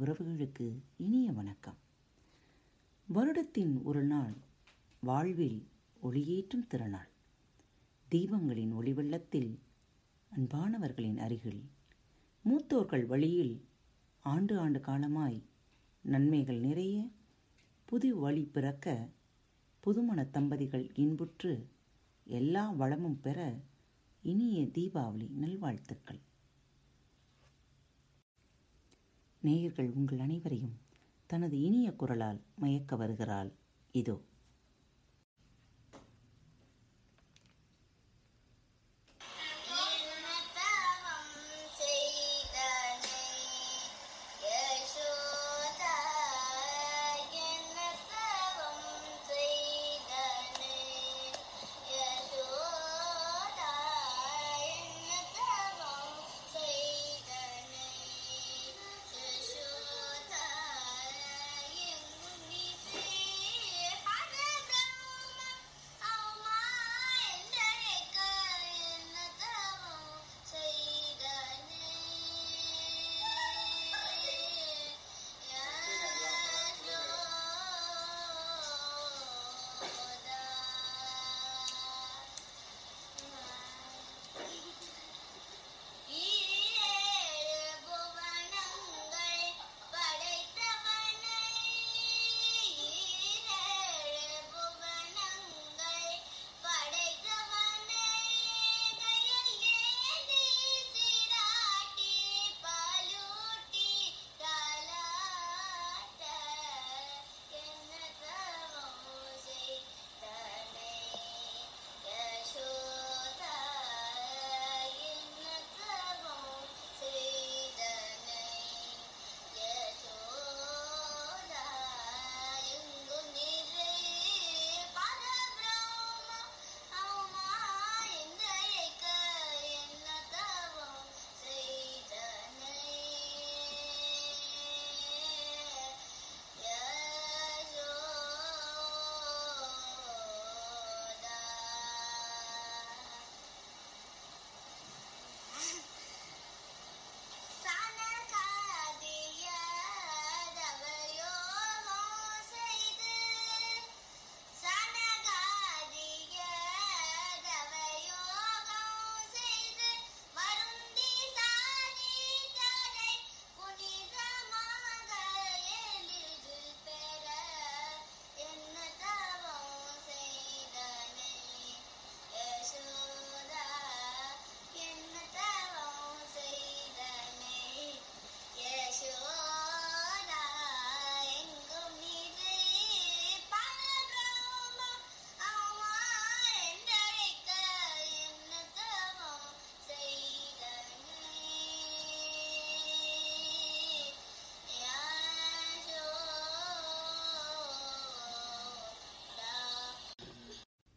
உறவுகளுக்கு இனிய வணக்கம். வருடத்தின் ஒரு நாள் வாழ்வில் ஒளியேற்றும் திருநாள். தீபங்களின் ஒளிவெள்ளத்தில் அன்பானவர்களின் அருகில் மூத்தோர்கள் வழியில் ஆண்டு ஆண்டு காலமாய் நன்மைகள் நிறைய புது வழி பிறக்க புதுமண தம்பதிகள் இன்புற்று எல்லா வளமும் பெற இனிய தீபாவளி நல்வாழ்த்துக்கள். நேயர்கள் உங்கள் அனைவரையும் தனது இனிய குரலால் மயக்க வருகிறாள். இதோ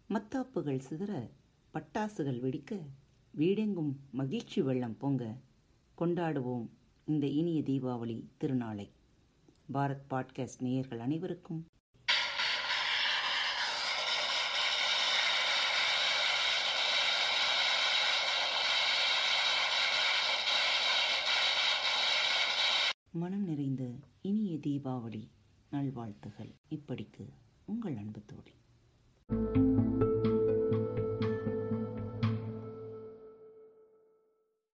மத்தாப்புகள் சிதற பட்டாசுகள் வெடிக்க வீடெங்கும் மகிழ்ச்சி வெள்ளம் பொங்க கொண்டாடுவோம் இந்த இனிய தீபாவளி திருநாளை. பாரத் பாட்காஸ்ட் நேயர்கள் அனைவருக்கும் மனம் நிறைந்த இனிய தீபாவளி நல்வாழ்த்துகள். இப்படிக்கு உங்கள் அன்பு தோழி.